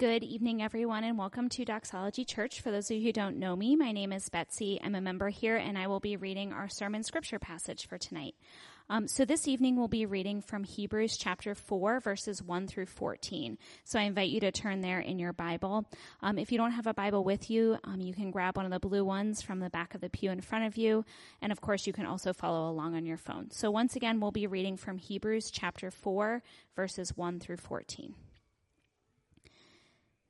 Good evening, everyone, and welcome to Doxology Church. For those of you who don't know me, my name is Betsy. I'm a member here, and I will be reading our sermon scripture passage for tonight. Um, so this evening we'll be reading from Hebrews chapter 4, verses 1 through 14. So I invite you to turn there in your Bible. Um, if you don't have a Bible with you, um, you can grab one of the blue ones from the back of the pew in front of you. And of course, you can also follow along on your phone. So once again, we'll be reading from Hebrews chapter 4, verses 1 through 14.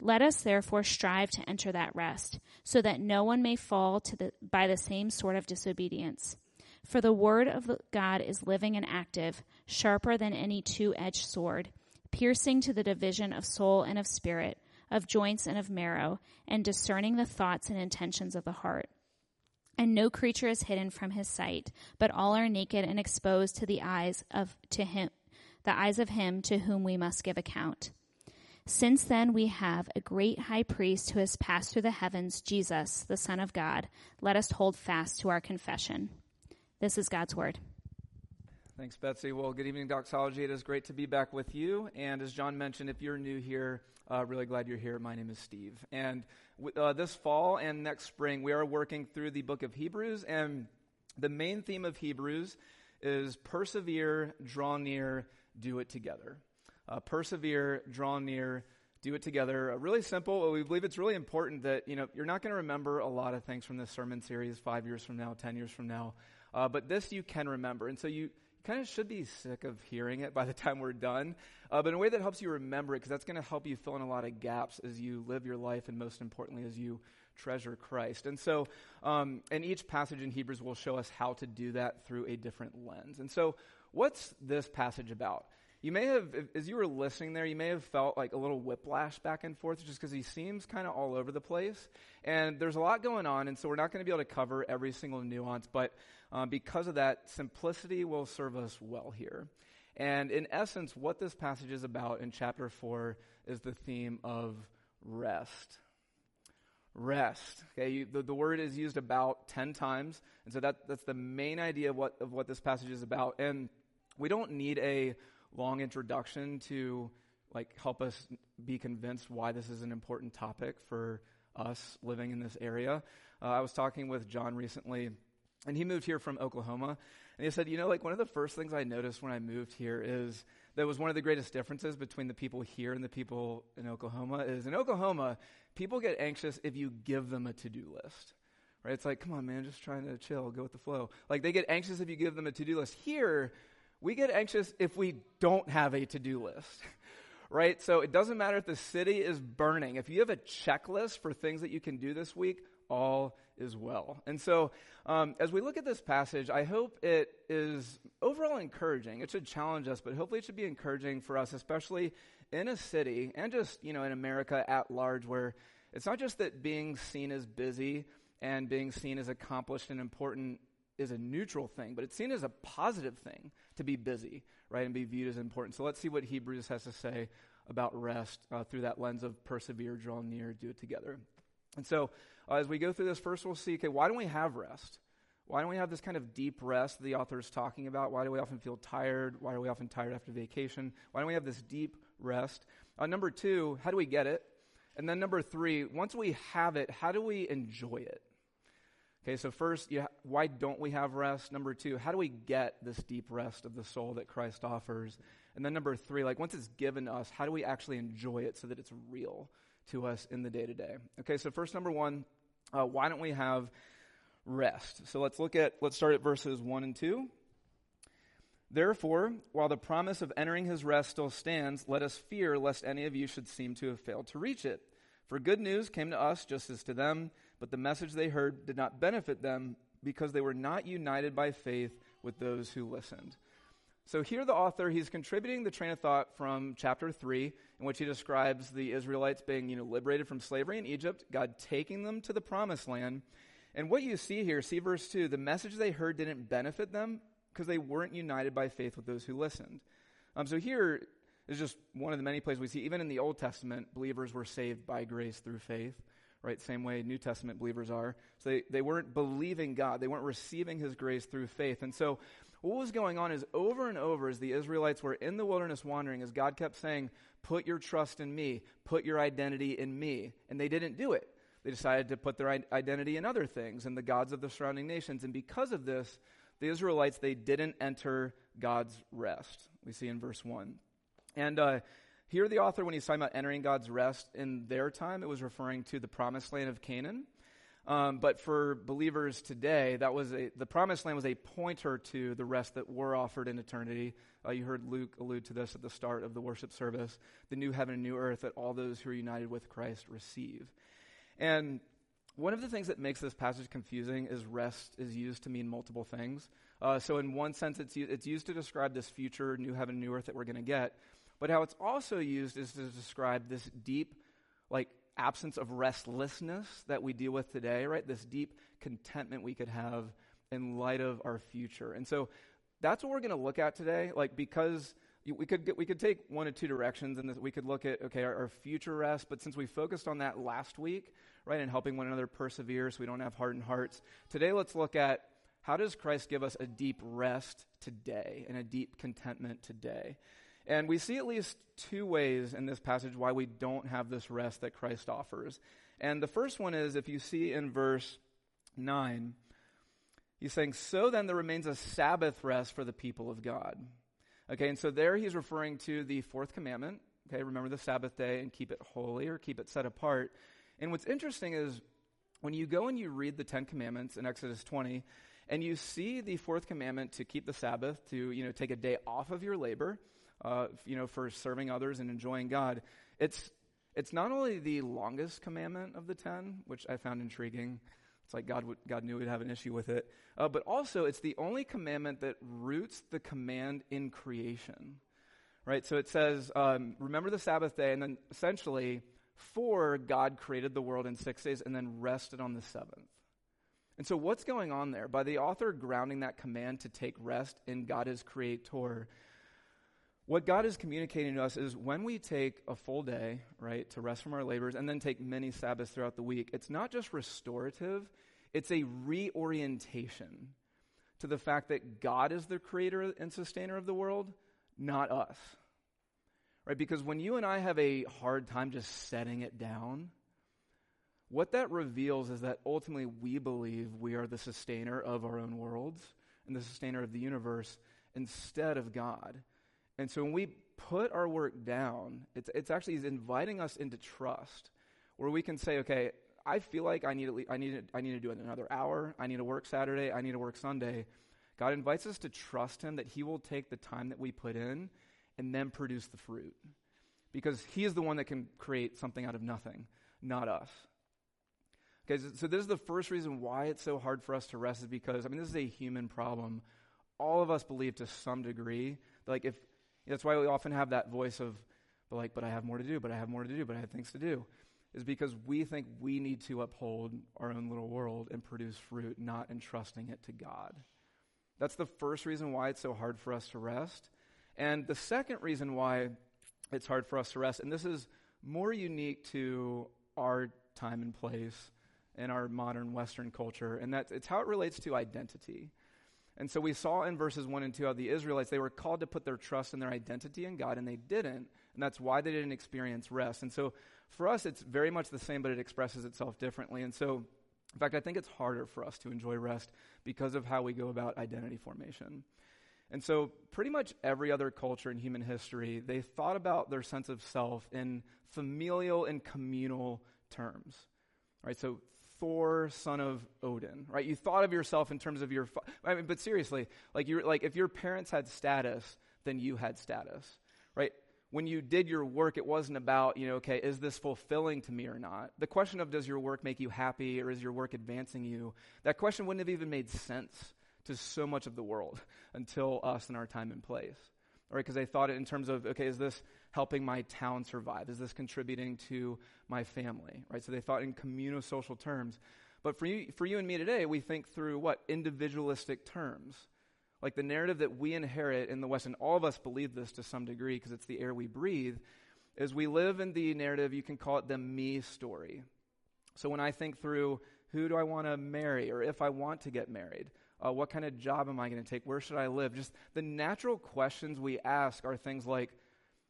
Let us therefore strive to enter that rest, so that no one may fall to the, by the same sort of disobedience. For the word of God is living and active, sharper than any two-edged sword, piercing to the division of soul and of spirit, of joints and of marrow, and discerning the thoughts and intentions of the heart. And no creature is hidden from his sight, but all are naked and exposed to the eyes of to him the eyes of him to whom we must give account. Since then we have a great high priest who has passed through the heavens, Jesus, the Son of God. Let us hold fast to our confession. This is God's word. Thanks, Betsy. Well, good evening, Doxology. It is great to be back with you. And as John mentioned, if you're new here, uh, really glad you're here. My name is Steve. And uh, this fall and next spring, we are working through the book of Hebrews. And the main theme of Hebrews is persevere, draw near, do it together uh, persevere, draw near, do it together. Uh, really simple. We believe it's really important that you know you're not going to remember a lot of things from this sermon series five years from now, ten years from now, uh, but this you can remember, and so you kind of should be sick of hearing it by the time we're done, uh, but in a way that helps you remember it, because that's going to help you fill in a lot of gaps as you live your life, and most importantly, as you treasure Christ. And so, um, and each passage in Hebrews will show us how to do that through a different lens. And so, what's this passage about? You may have, as you were listening there, you may have felt like a little whiplash back and forth just because he seems kind of all over the place. And there's a lot going on, and so we're not going to be able to cover every single nuance, but um, because of that, simplicity will serve us well here. And in essence, what this passage is about in chapter 4 is the theme of rest. Rest. Okay, you, the, the word is used about 10 times, and so that, that's the main idea of what, of what this passage is about. And we don't need a long introduction to like help us be convinced why this is an important topic for us living in this area. Uh, I was talking with John recently, and he moved here from Oklahoma, and he said, you know, like one of the first things I noticed when I moved here is that was one of the greatest differences between the people here and the people in Oklahoma is in Oklahoma, people get anxious if you give them a to-do list. Right? It's like, come on, man, just trying to chill, go with the flow. Like they get anxious if you give them a to-do list. Here, we get anxious if we don't have a to do list, right? So it doesn't matter if the city is burning. If you have a checklist for things that you can do this week, all is well. And so, um, as we look at this passage, I hope it is overall encouraging. It should challenge us, but hopefully it should be encouraging for us, especially in a city and just, you know, in America at large, where it's not just that being seen as busy and being seen as accomplished and important is a neutral thing, but it's seen as a positive thing to be busy, right, and be viewed as important. So let's see what Hebrews has to say about rest uh, through that lens of persevere, draw near, do it together. And so uh, as we go through this, first we'll see, okay, why don't we have rest? Why don't we have this kind of deep rest the author is talking about? Why do we often feel tired? Why are we often tired after vacation? Why don't we have this deep rest? Uh, number two, how do we get it? And then number three, once we have it, how do we enjoy it? Okay, so first, ha- why don't we have rest? Number two, how do we get this deep rest of the soul that Christ offers? And then number three, like once it's given to us, how do we actually enjoy it so that it's real to us in the day to day? Okay, so first, number one, uh, why don't we have rest? So let's look at, let's start at verses one and two. Therefore, while the promise of entering his rest still stands, let us fear lest any of you should seem to have failed to reach it. For good news came to us just as to them but the message they heard did not benefit them because they were not united by faith with those who listened. So here the author, he's contributing the train of thought from chapter 3, in which he describes the Israelites being, you know, liberated from slavery in Egypt, God taking them to the promised land. And what you see here, see verse 2, the message they heard didn't benefit them because they weren't united by faith with those who listened. Um, so here is just one of the many places we see, even in the Old Testament, believers were saved by grace through faith right? Same way New Testament believers are. So they, they weren't believing God, they weren't receiving His grace through faith. And so what was going on is over and over as the Israelites were in the wilderness wandering, as God kept saying, Put your trust in me, put your identity in me. And they didn't do it. They decided to put their identity in other things and the gods of the surrounding nations. And because of this, the Israelites, they didn't enter God's rest. We see in verse 1. And uh, here, the author, when he's talking about entering God's rest in their time, it was referring to the promised land of Canaan. Um, but for believers today, that was a, the promised land was a pointer to the rest that were offered in eternity. Uh, you heard Luke allude to this at the start of the worship service the new heaven and new earth that all those who are united with Christ receive. And one of the things that makes this passage confusing is rest is used to mean multiple things. Uh, so, in one sense, it's, it's used to describe this future new heaven and new earth that we're going to get. But how it's also used is to describe this deep, like, absence of restlessness that we deal with today, right? This deep contentment we could have in light of our future. And so that's what we're going to look at today, like, because we could get, we could take one of two directions and we could look at okay our, our, future rest but since we focused on that last week right and helping one another persevere so we don't have hardened hearts today let's look at how does christ give us a deep rest today and a deep contentment today and we see at least two ways in this passage why we don't have this rest that Christ offers. And the first one is if you see in verse 9, he's saying, So then there remains a Sabbath rest for the people of God. Okay, and so there he's referring to the fourth commandment. Okay, remember the Sabbath day and keep it holy or keep it set apart. And what's interesting is when you go and you read the Ten Commandments in Exodus 20, and you see the fourth commandment to keep the Sabbath, to, you know, take a day off of your labor, uh, you know, for serving others and enjoying God. It's, it's not only the longest commandment of the ten, which I found intriguing. It's like God, would, God knew we'd have an issue with it. Uh, but also, it's the only commandment that roots the command in creation. Right? So it says, um, remember the Sabbath day, and then essentially, for God created the world in six days and then rested on the seventh. And so, what's going on there? By the author grounding that command to take rest in God as creator, what God is communicating to us is when we take a full day, right, to rest from our labors and then take many Sabbaths throughout the week, it's not just restorative, it's a reorientation to the fact that God is the creator and sustainer of the world, not us. Right? Because when you and I have a hard time just setting it down, what that reveals is that ultimately we believe we are the sustainer of our own worlds and the sustainer of the universe instead of God. And so when we put our work down, it's, it's actually inviting us into trust where we can say, okay, I feel like I need, I, need, I need to do it another hour. I need to work Saturday. I need to work Sunday. God invites us to trust Him that He will take the time that we put in and then produce the fruit. Because He is the one that can create something out of nothing, not us. Okay, so this is the first reason why it's so hard for us to rest is because, I mean, this is a human problem. All of us believe to some degree like, if, that's why we often have that voice of, but like, but I have more to do, but I have more to do, but I have things to do. Is because we think we need to uphold our own little world and produce fruit, not entrusting it to God. That's the first reason why it's so hard for us to rest. And the second reason why it's hard for us to rest, and this is more unique to our time and place in our modern Western culture, and that it's how it relates to identity. And so we saw in verses 1 and 2 how the Israelites, they were called to put their trust and their identity in God, and they didn't. And that's why they didn't experience rest. And so for us, it's very much the same, but it expresses itself differently. And so, in fact, I think it's harder for us to enjoy rest because of how we go about identity formation. And so, pretty much every other culture in human history, they thought about their sense of self in familial and communal terms. Right? So, Thor, son of Odin, right? You thought of yourself in terms of your, I mean, but seriously, like you're like if your parents had status, then you had status, right? When you did your work, it wasn't about, you know, okay, is this fulfilling to me or not? The question of does your work make you happy or is your work advancing you? That question wouldn't have even made sense to so much of the world until us and our time and place. Right? Because they thought it in terms of, okay, is this helping my town survive? Is this contributing to my family? Right? So they thought in communal social terms. But for you, for you and me today, we think through what? Individualistic terms. Like the narrative that we inherit in the West, and all of us believe this to some degree because it's the air we breathe, is we live in the narrative, you can call it the me story. So when I think through who do I want to marry or if I want to get married, uh, what kind of job am I going to take? Where should I live? Just the natural questions we ask are things like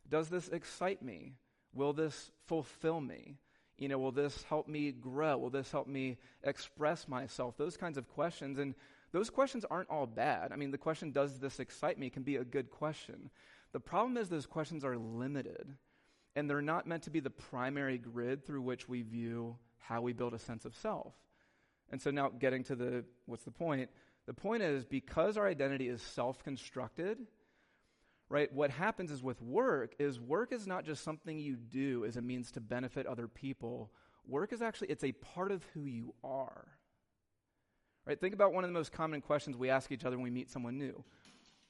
Does this excite me? Will this fulfill me? You know, will this help me grow? Will this help me express myself? Those kinds of questions. And those questions aren't all bad. I mean, the question, Does this excite me? can be a good question. The problem is those questions are limited, and they're not meant to be the primary grid through which we view how we build a sense of self. And so now getting to the what's the point? The point is, because our identity is self constructed, right, what happens is with work, is work is not just something you do as a means to benefit other people. Work is actually, it's a part of who you are. Right? Think about one of the most common questions we ask each other when we meet someone new.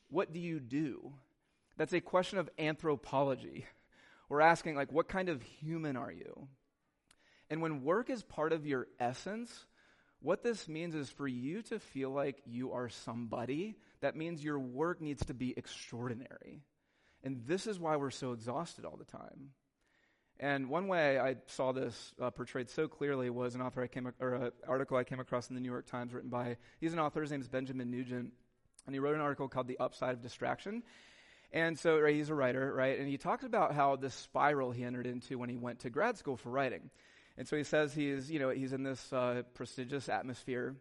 What do you do? That's a question of anthropology. We're asking, like, what kind of human are you? And when work is part of your essence, what this means is for you to feel like you are somebody, that means your work needs to be extraordinary. And this is why we're so exhausted all the time. And one way I saw this uh, portrayed so clearly was an author I came or an article I came across in the New York Times written by he's an author his name is Benjamin Nugent and he wrote an article called The Upside of Distraction. And so right, he's a writer, right? And he talks about how this spiral he entered into when he went to grad school for writing. And so he says he's, you know, he's in this uh, prestigious atmosphere.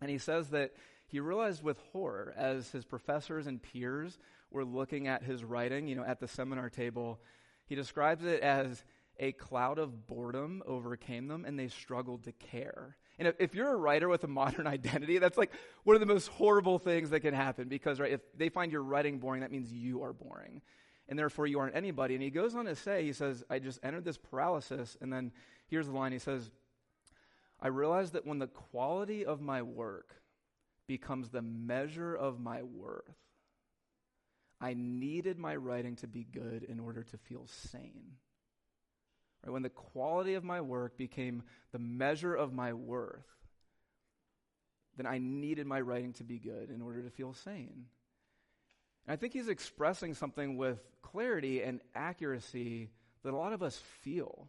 And he says that he realized with horror as his professors and peers were looking at his writing, you know, at the seminar table, he describes it as a cloud of boredom overcame them and they struggled to care. And if, if, you're a writer with a modern identity, that's like one of the most horrible things that can happen because, right, if they find your writing boring, that means you are boring. And therefore you aren't anybody. And he goes on to say, he says, I just entered this paralysis. And then Here's the line He says, I realize that when the quality of my work becomes the measure of my worth, I needed my writing to be good in order to feel sane. Right? When the quality of my work became the measure of my worth, then I needed my writing to be good in order to feel sane. And I think he's expressing something with clarity and accuracy that a lot of us feel.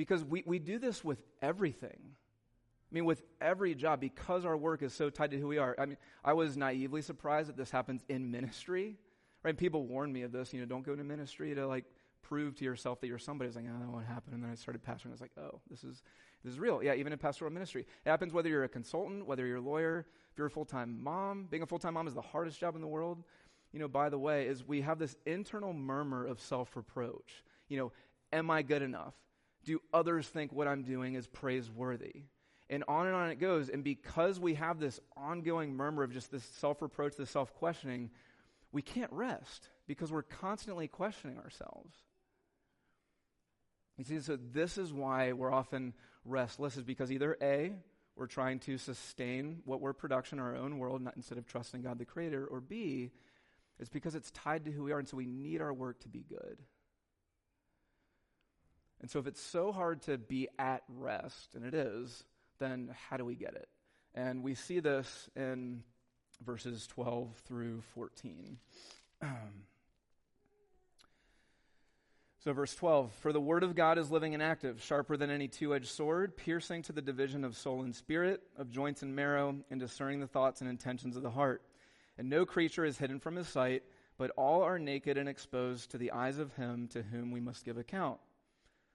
Because we, we do this with everything. I mean, with every job, because our work is so tied to who we are. I mean, I was naively surprised that this happens in ministry. Right? People warned me of this. You know, don't go into ministry to like prove to yourself that you're somebody. I was like, oh, don't know what happened. And then I started pastoring. I was like, oh, this is this is real. Yeah, even in pastoral ministry, it happens whether you're a consultant, whether you're a lawyer, if you're a full time mom. Being a full time mom is the hardest job in the world. You know, by the way, is we have this internal murmur of self reproach. You know, am I good enough? Do others think what I'm doing is praiseworthy? And on and on it goes. And because we have this ongoing murmur of just this self reproach, this self questioning, we can't rest because we're constantly questioning ourselves. You see, so this is why we're often restless, is because either A, we're trying to sustain what we're production in our own world not, instead of trusting God the Creator, or B, it's because it's tied to who we are, and so we need our work to be good. And so, if it's so hard to be at rest, and it is, then how do we get it? And we see this in verses 12 through 14. So, verse 12 For the word of God is living and active, sharper than any two edged sword, piercing to the division of soul and spirit, of joints and marrow, and discerning the thoughts and intentions of the heart. And no creature is hidden from his sight, but all are naked and exposed to the eyes of him to whom we must give account.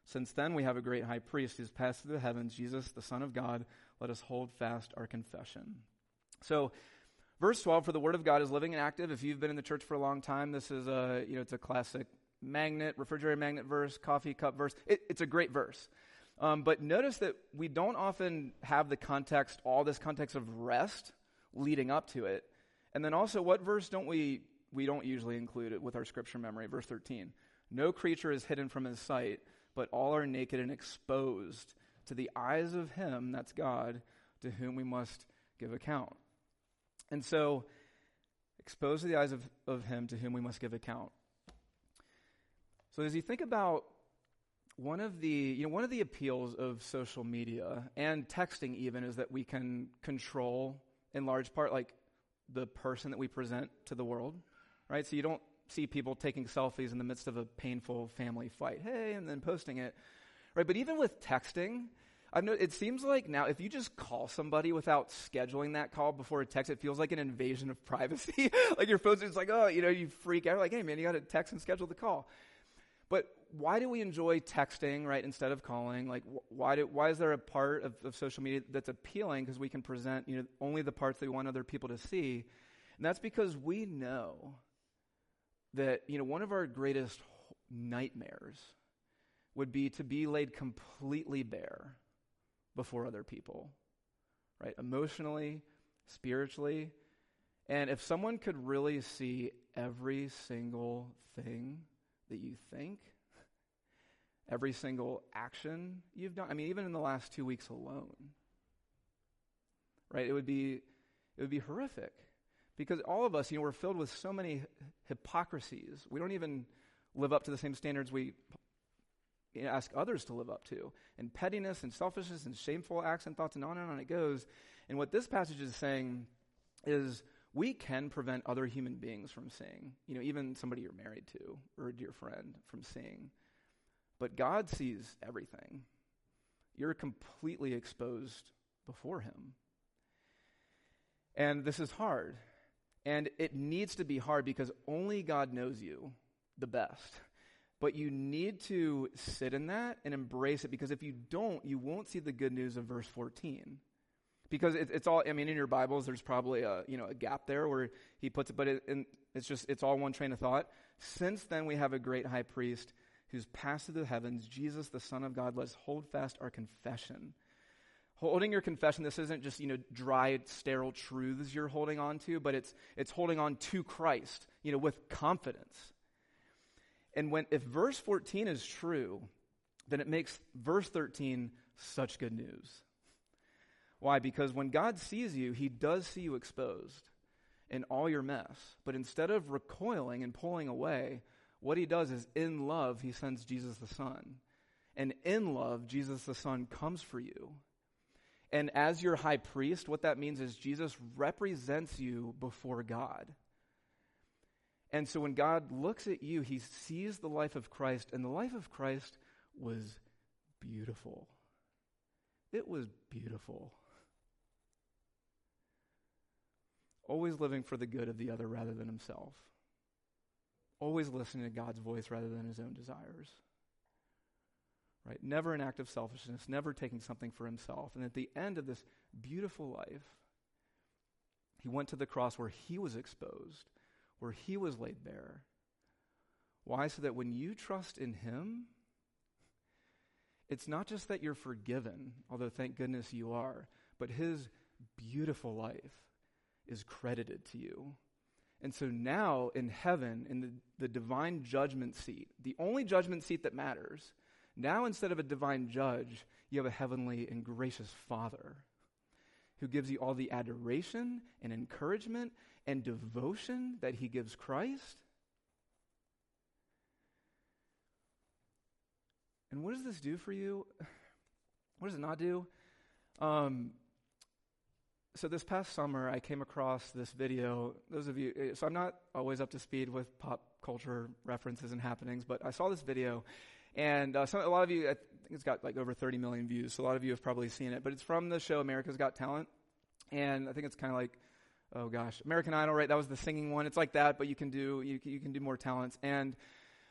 Since then we have a great high priest who's passed through the heavens, Jesus, the Son of God. Let us hold fast our confession. So, verse 12 for the word of God is living and active. If you've been in the church for a long time, this is a, you know, it's a classic magnet, refrigerator magnet verse, coffee cup verse. It, it's a great verse. Um, but notice that we don't often have the context, all this context of rest leading up to it. And then also, what verse don't we, we don't usually include it with our scripture memory? Verse 13. No creature is hidden from his sight, but all are naked and exposed to the eyes of him, that's God, to whom we must give account. And so, exposed to the eyes of, of him to whom we must give account. So as you think about one of the you know one of the appeals of social media and texting even is that we can control in large part like the person that we present to the world, right? So you don't see people taking selfies in the midst of a painful family fight, hey, and then posting it, right? But even with texting, I've know it seems like now if you just call somebody without scheduling that call before a text, it feels like an invasion of privacy. like your phone's just like, oh, you know, you freak out, like, hey man, you got to text and schedule the call. But why do we enjoy texting, right, instead of calling? Like, why, do, why is there a part of, of social media that's appealing? Because we can present, you know, only the parts that we want other people to see. And that's because we know that, you know, one of our greatest nightmares would be to be laid completely bare before other people, right? Emotionally, spiritually. And if someone could really see every single thing that you think, every single action you've done. I mean, even in the last two weeks alone, right? It would be, it would be horrific because all of us, you know, we're filled with so many hypocrisies. We don't even live up to the same standards we ask others to live up to, and pettiness and selfishness and shameful acts and thoughts, and on and on it goes. And what this passage is saying is we can prevent other human beings from seeing, you know, even somebody you're married to or a dear friend from seeing. But God sees everything. You're completely exposed before Him. And this is hard. And it needs to be hard because only God knows you the best. But you need to sit in that and embrace it because if you don't, you won't see the good news of verse 14 because it, it's all i mean in your bibles there's probably a you know a gap there where he puts it but it, it's just it's all one train of thought. Since then we have a great high priest who's passed through the heavens. Jesus the son of god let's hold fast our confession holding your confession this isn't just you know dry sterile truths you're holding on to but it's it's holding on to christ you know with confidence and when if verse 14 is true then it makes verse 13 such good news why? Because when God sees you, he does see you exposed in all your mess. But instead of recoiling and pulling away, what he does is in love, he sends Jesus the Son. And in love, Jesus the Son comes for you. And as your high priest, what that means is Jesus represents you before God. And so when God looks at you, he sees the life of Christ, and the life of Christ was beautiful. It was beautiful. always living for the good of the other rather than himself, always listening to God's voice rather than his own desires. Right? Never an act of selfishness, never taking something for himself. And at the end of this beautiful life, he went to the cross where he was exposed, where he was laid bare. Why? So that when you trust in him, it's not just that you're forgiven, although thank goodness you are, but his beautiful life is credited to you. And so now in heaven, in the, the divine judgment seat, the only judgment seat that matters, now instead of a divine judge, you have a heavenly and gracious Father who gives you all the adoration and encouragement and devotion that he gives Christ. And what does this do for you? What does it not do? Um, so this past summer, I came across this video. Those of you, eh, so I'm not always up to speed with pop culture references and happenings, but I saw this video, and uh, some, a lot of you, I think it's got like over 30 million views. So a lot of you have probably seen it, but it's from the show America's Got Talent, and I think it's kind of like, oh gosh, American Idol, right? That was the singing one. It's like that, but you can do you, you can do more talents and.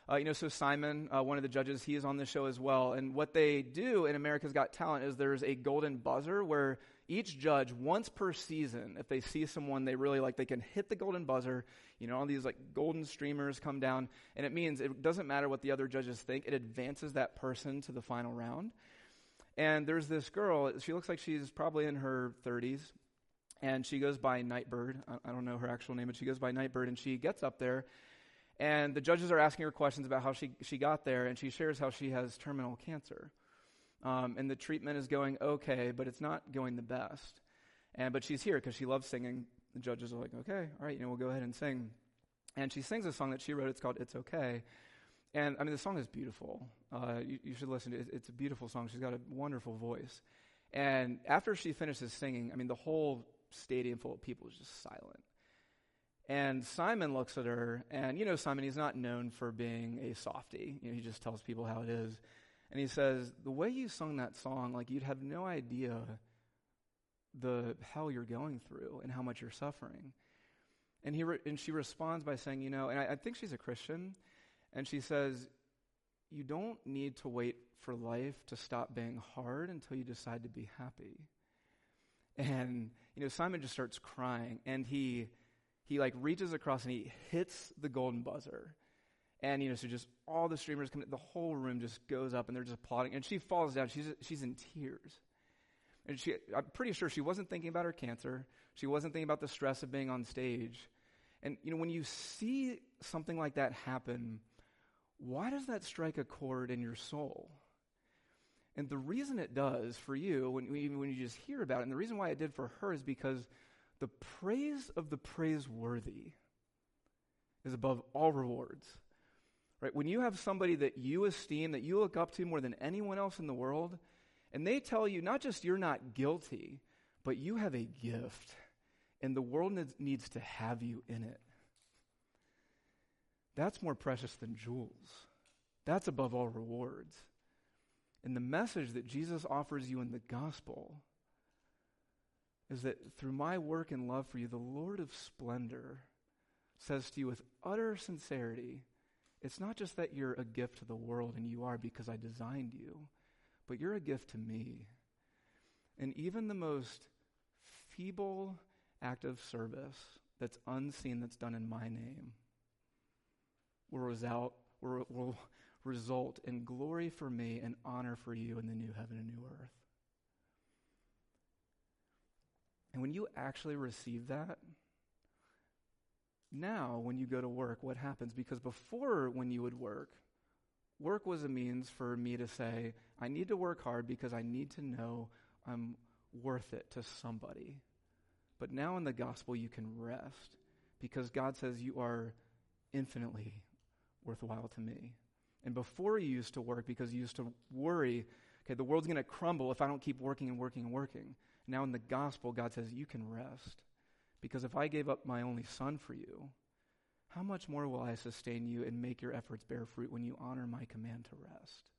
Uh, you know, so Simon, uh, one of the judges, he is on the show as well. And what they do in America's Got Talent is there's a golden buzzer where each judge, once per season, if they see someone they really like, they can hit the golden buzzer. You know, all these like golden streamers come down, and it means it doesn't matter what the other judges think, it advances that person to the final round. And there's this girl, she looks like she's probably in her 30s, and she goes by Nightbird. I don't know her actual name, but she goes by Nightbird, and she gets up there and the judges are asking her questions about how she, she got there, and she shares how she has terminal cancer. Um, and the treatment is going okay, but it's not going the best. And but she's here because she loves singing. The judges are like, okay, all right, you know, we'll go ahead and sing. And she sings a song that she wrote. It's called "It's Okay." And I mean, the song is beautiful. Uh, you, you, should listen to it. It's a beautiful song. She's got a wonderful voice. And after she finishes singing, I mean, the whole stadium full of people is just silent. And Simon looks at her, and you know, Simon, he's not known for being a softy. You know, he just tells people how it is. And he says, The way you sung that song, like you'd have no idea the hell you're going through and how much you're suffering. And, he re- and she responds by saying, You know, and I, I think she's a Christian, and she says, You don't need to wait for life to stop being hard until you decide to be happy. And, you know, Simon just starts crying, and he he like reaches across and he hits the golden buzzer. And, you know, so just all the streamers come, the whole room just goes up and they're just applauding. And she falls down. She's, she's in tears. And she, I'm pretty sure she wasn't thinking about her cancer. She wasn't thinking about the stress of being on stage. And, you know, when you see something like that happen, why does that strike a chord in your soul? And the reason it does for you, when, when you just hear about it, and the reason why it did for her is because the praise of the praiseworthy is above all rewards. Right? When you have somebody that you esteem, that you look up to more than anyone else in the world, and they tell you not just you're not guilty, but you have a gift, and the world needs, needs to have you in it. That's more precious than jewels. That's above all rewards. And the message that Jesus offers you in the gospel is that through my work and love for you, the Lord of splendor says to you with utter sincerity, it's not just that you're a gift to the world and you are because I designed you, but you're a gift to me. And even the most feeble act of service that's unseen, that's done in my name, will result, will, result in glory for me and honor for you in the new heaven and new earth. And when you actually receive that, now when you go to work, what happens? Because before, when you would work, work was a means for me to say, I need to work hard because I need to know I'm worth it to somebody. But now in the gospel, you can rest because God says you are infinitely worthwhile to me. And before you used to work because you used to worry, okay, the world's going to crumble if I don't keep working and working and working. Now, in the gospel, God says, You can rest. Because if I gave up my only son for you, how much more will I sustain you and make your efforts bear fruit when you honor my command to rest?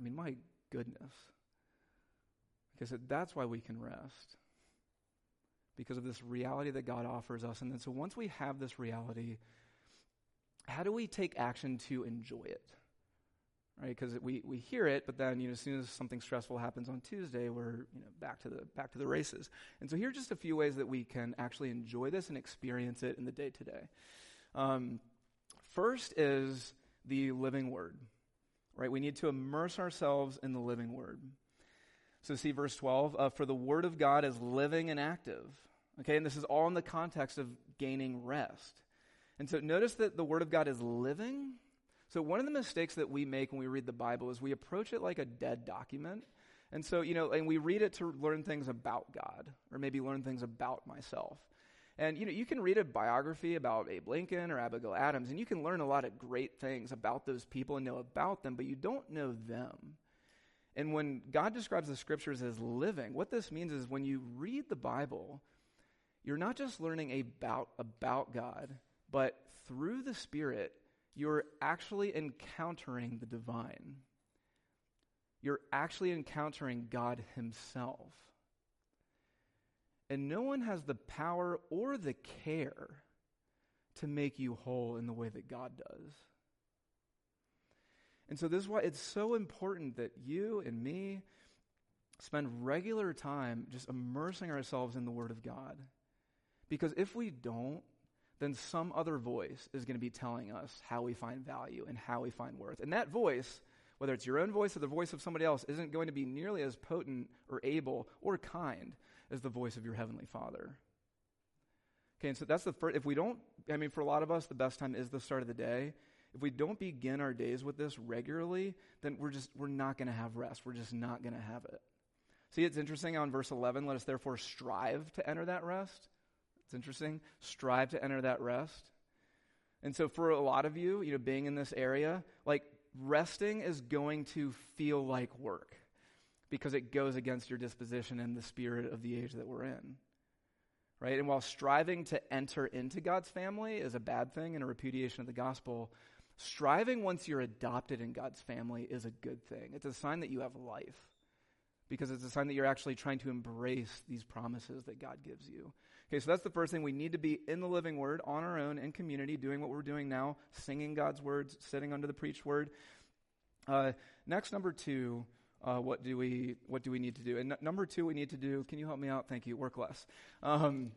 I mean, my goodness. Because that's why we can rest. Because of this reality that God offers us. And then, so once we have this reality, how do we take action to enjoy it? Right? Because we, we hear it, but then you know, as soon as something stressful happens on Tuesday, we're you know, back to the back to the races. And so here are just a few ways that we can actually enjoy this and experience it in the day to day. First is the living word, right? We need to immerse ourselves in the living word. So see verse 12, uh, for the word of God is living and active. Okay, and this is all in the context of gaining rest. And so notice that the word of God is living so, one of the mistakes that we make when we read the Bible is we approach it like a dead document. And so, you know, and we read it to learn things about God or maybe learn things about myself. And, you know, you can read a biography about Abe Lincoln or Abigail Adams, and you can learn a lot of great things about those people and know about them, but you don't know them. And when God describes the scriptures as living, what this means is when you read the Bible, you're not just learning about, about God, but through the Spirit, you're actually encountering the divine. You're actually encountering God Himself. And no one has the power or the care to make you whole in the way that God does. And so, this is why it's so important that you and me spend regular time just immersing ourselves in the Word of God. Because if we don't, then some other voice is going to be telling us how we find value and how we find worth. And that voice, whether it's your own voice or the voice of somebody else, isn't going to be nearly as potent or able or kind as the voice of your Heavenly Father. Okay, and so that's the first. If we don't, I mean, for a lot of us, the best time is the start of the day. If we don't begin our days with this regularly, then we're just, we're not going to have rest. We're just not going to have it. See, it's interesting on verse 11, let us therefore strive to enter that rest. It's interesting. Strive to enter that rest. And so for a lot of you, you know, being in this area, like resting is going to feel like work because it goes against your disposition and the spirit of the age that we're in. Right? And while striving to enter into God's family is a bad thing and a repudiation of the gospel, striving once you're adopted in God's family is a good thing. It's a sign that you have life because it's a sign that you're actually trying to embrace these promises that God gives you. Okay, so that's the first thing. We need to be in the living word on our own in community, doing what we're doing now, singing God's words, sitting under the preached word. Uh, next, number two, uh, what do we what do we need to do? And n- number two, we need to do. Can you help me out? Thank you. Work less. Um,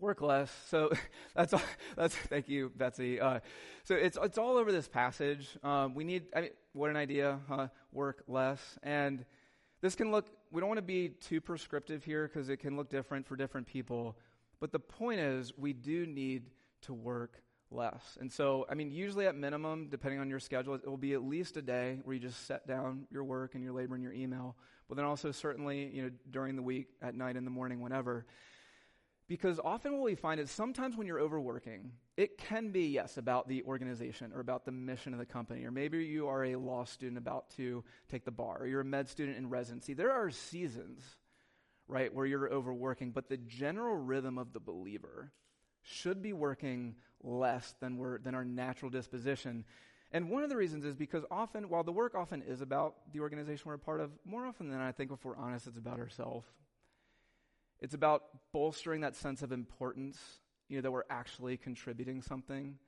work less. So that's all, that's thank you, Betsy. Uh, so it's it's all over this passage. Um, we need. I mean, what an idea, huh? Work less, and this can look. We don't want to be too prescriptive here because it can look different for different people. But the point is, we do need to work less. And so, I mean, usually at minimum, depending on your schedule, it will be at least a day where you just set down your work and your labor and your email. But then also, certainly, you know, during the week, at night, in the morning, whenever. Because often what we find is sometimes when you're overworking, it can be, yes, about the organization or about the mission of the company. Or maybe you are a law student about to take the bar, or you're a med student in residency. There are seasons right, where you're overworking, but the general rhythm of the believer should be working less than, we're, than our natural disposition. And one of the reasons is because often, while the work often is about the organization we're a part of, more often than I think, if we're honest, it's about ourselves. It's about bolstering that sense of importance, you know, that we're actually contributing something.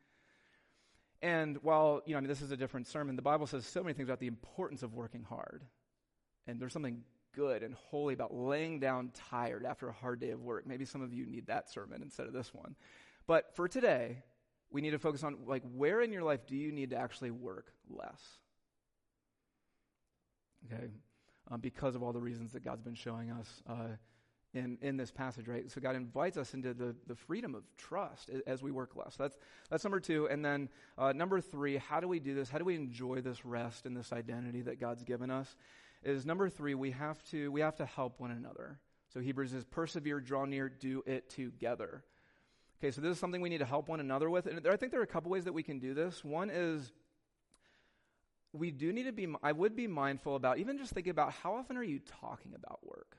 And while, you know, I mean, this is a different sermon, the Bible says so many things about the importance of working hard. And there's something good and holy about laying down tired after a hard day of work. Maybe some of you need that sermon instead of this one. But for today, we need to focus on like where in your life do you need to actually work less? Okay, um, because of all the reasons that God's been showing us uh, in in this passage, right? So God invites us into the the freedom of trust as, we work less. That's that's number two, and then uh, number three. How do we do this? How do we enjoy this rest and this identity that God's given us? Is number three, we have to, we have to help one another. So Hebrews says, persevere, draw near, do it together. Okay, so this is something we need to help one another with. And I think there are a couple ways that we can do this. One is we do need to be, I would be mindful about, even just thinking about how often are you talking about work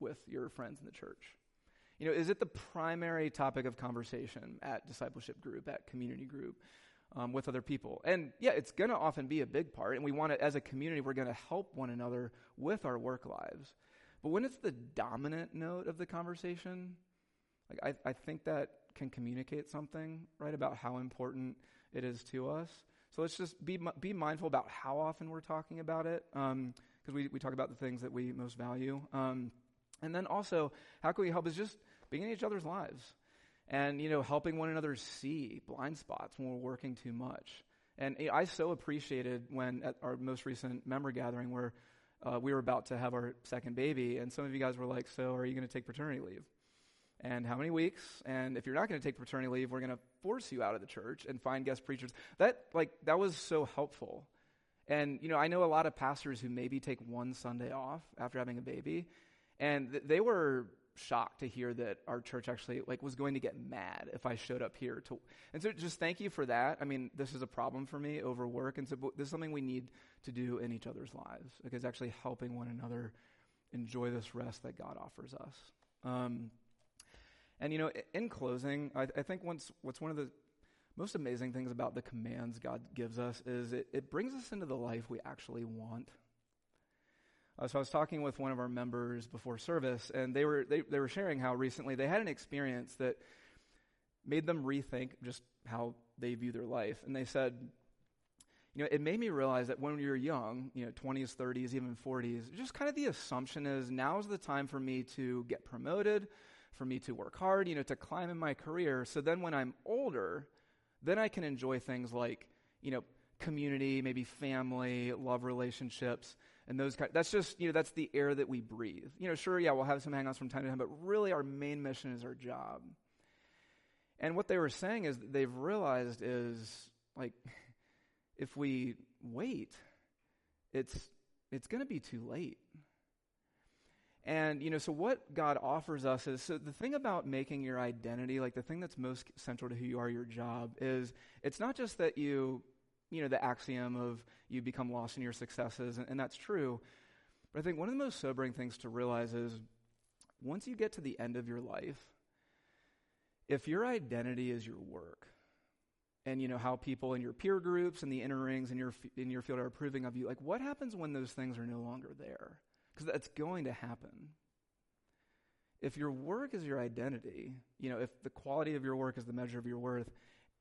with your friends in the church? You know, is it the primary topic of conversation at discipleship group, at community group? Um, with other people. And yeah, it's going to often be a big part. And we want to, as a community, we're going to help one another with our work lives. But when it's the dominant note of the conversation, like I, I think that can communicate something, right, about how important it is to us. So let's just be, be mindful about how often we're talking about it, because um, we, we talk about the things that we most value. Um, and then also, how can we help is just being in each other's lives and you know helping one another see blind spots when we're working too much. And i so appreciated when at our most recent member gathering where uh, we were about to have our second baby and some of you guys were like so are you going to take paternity leave? And how many weeks? And if you're not going to take paternity leave we're going to force you out of the church and find guest preachers. That like that was so helpful. And you know i know a lot of pastors who maybe take one sunday off after having a baby and th- they were shocked to hear that our church actually like was going to get mad if I showed up here to and so just thank you for that. I mean, this is a problem for me over work and so this is something we need to do in each other's lives because actually helping one another enjoy this rest that God offers us. Um, and you know, in closing, I, I think once what's one of the most amazing things about the commands God gives us is it, it brings us into the life we actually want. Uh, so I was talking with one of our members before service, and they were they, they were sharing how recently they had an experience that made them rethink just how they view their life. And they said, you know, it made me realize that when you're young, you know, 20s, 30s, even 40s, just kind of the assumption is now's the time for me to get promoted, for me to work hard, you know, to climb in my career. So then when I'm older, then I can enjoy things like, you know, community, maybe family, love relationships and those kind. That's just you know that's the air that we breathe. You know, sure, yeah, we'll have some hangouts from time to time, but really our main mission is our job. And what they were saying is they've realized is like if we wait, it's it's going to be too late. And, you know, so what God offers us is so the thing about making your identity, like the thing that's most central to who you are, your job, is it's not just that you you know, the axiom of you become lost in your successes, and, and that's true. But I think one of the most sobering things to realize is once you get to the end of your life, if your identity is your work, and you know how people in your peer groups and the inner rings in your in your field are approving of you, like what happens when those things are no longer there? Because that's going to happen. If your work is your identity, you know, if the quality of your work is the measure of your worth,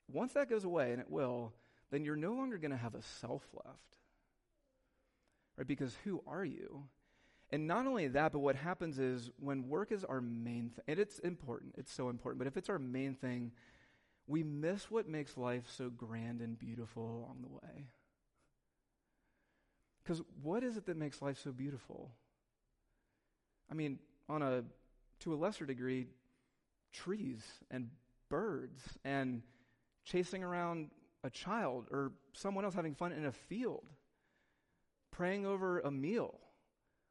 once that goes away, and it will, then you're no longer going to have a self left. Right? Because who are you? And not only that, but what happens is when work is our main thing, and it's important, it's so important, but if it's our main thing, we miss what makes life so grand and beautiful along the way. Because what is it that makes life so beautiful? I mean, on a to a lesser degree, trees and birds and chasing around a child or someone else having fun in a field, praying over a meal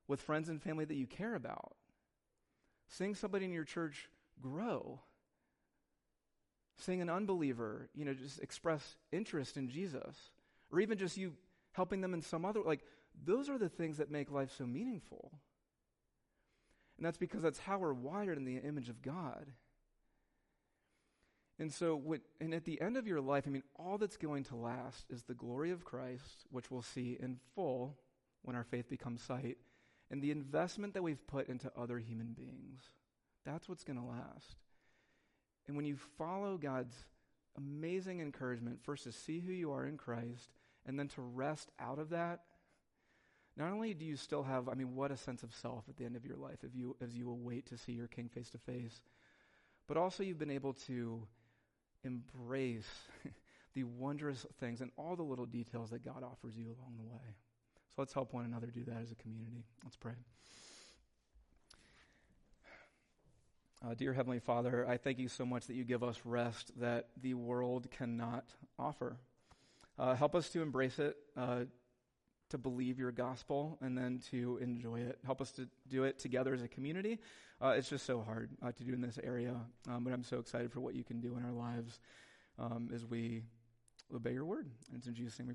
with friends and family that you care about, seeing somebody in your church grow, seeing an unbeliever, you know, just express interest in Jesus, or even just you helping them in some other like those are the things that make life so meaningful. And that's because that's how we're wired in the image of God. And so, when, and at the end of your life, I mean, all that's going to last is the glory of Christ, which we'll see in full when our faith becomes sight, and the investment that we've put into other human beings. That's what's going to last. And when you follow God's amazing encouragement, first to see who you are in Christ, and then to rest out of that, not only do you still have, I mean, what a sense of self at the end of your life if you, as you await to see your King face to face, but also you've been able to embrace the wondrous things and all the little details that God offers you along the way. So let's help one another do that as a community. Let's pray. Uh, dear Heavenly Father, I thank you so much that you give us rest that the world cannot offer. Uh, help us to embrace it, uh, to believe your gospel, and then to enjoy it. Help us to do it together as a community. Uh, it's just so hard uh, to do in this area, um, but I'm so excited for what you can do in our lives um, as we obey your word. And it's in Jesus' name we pray.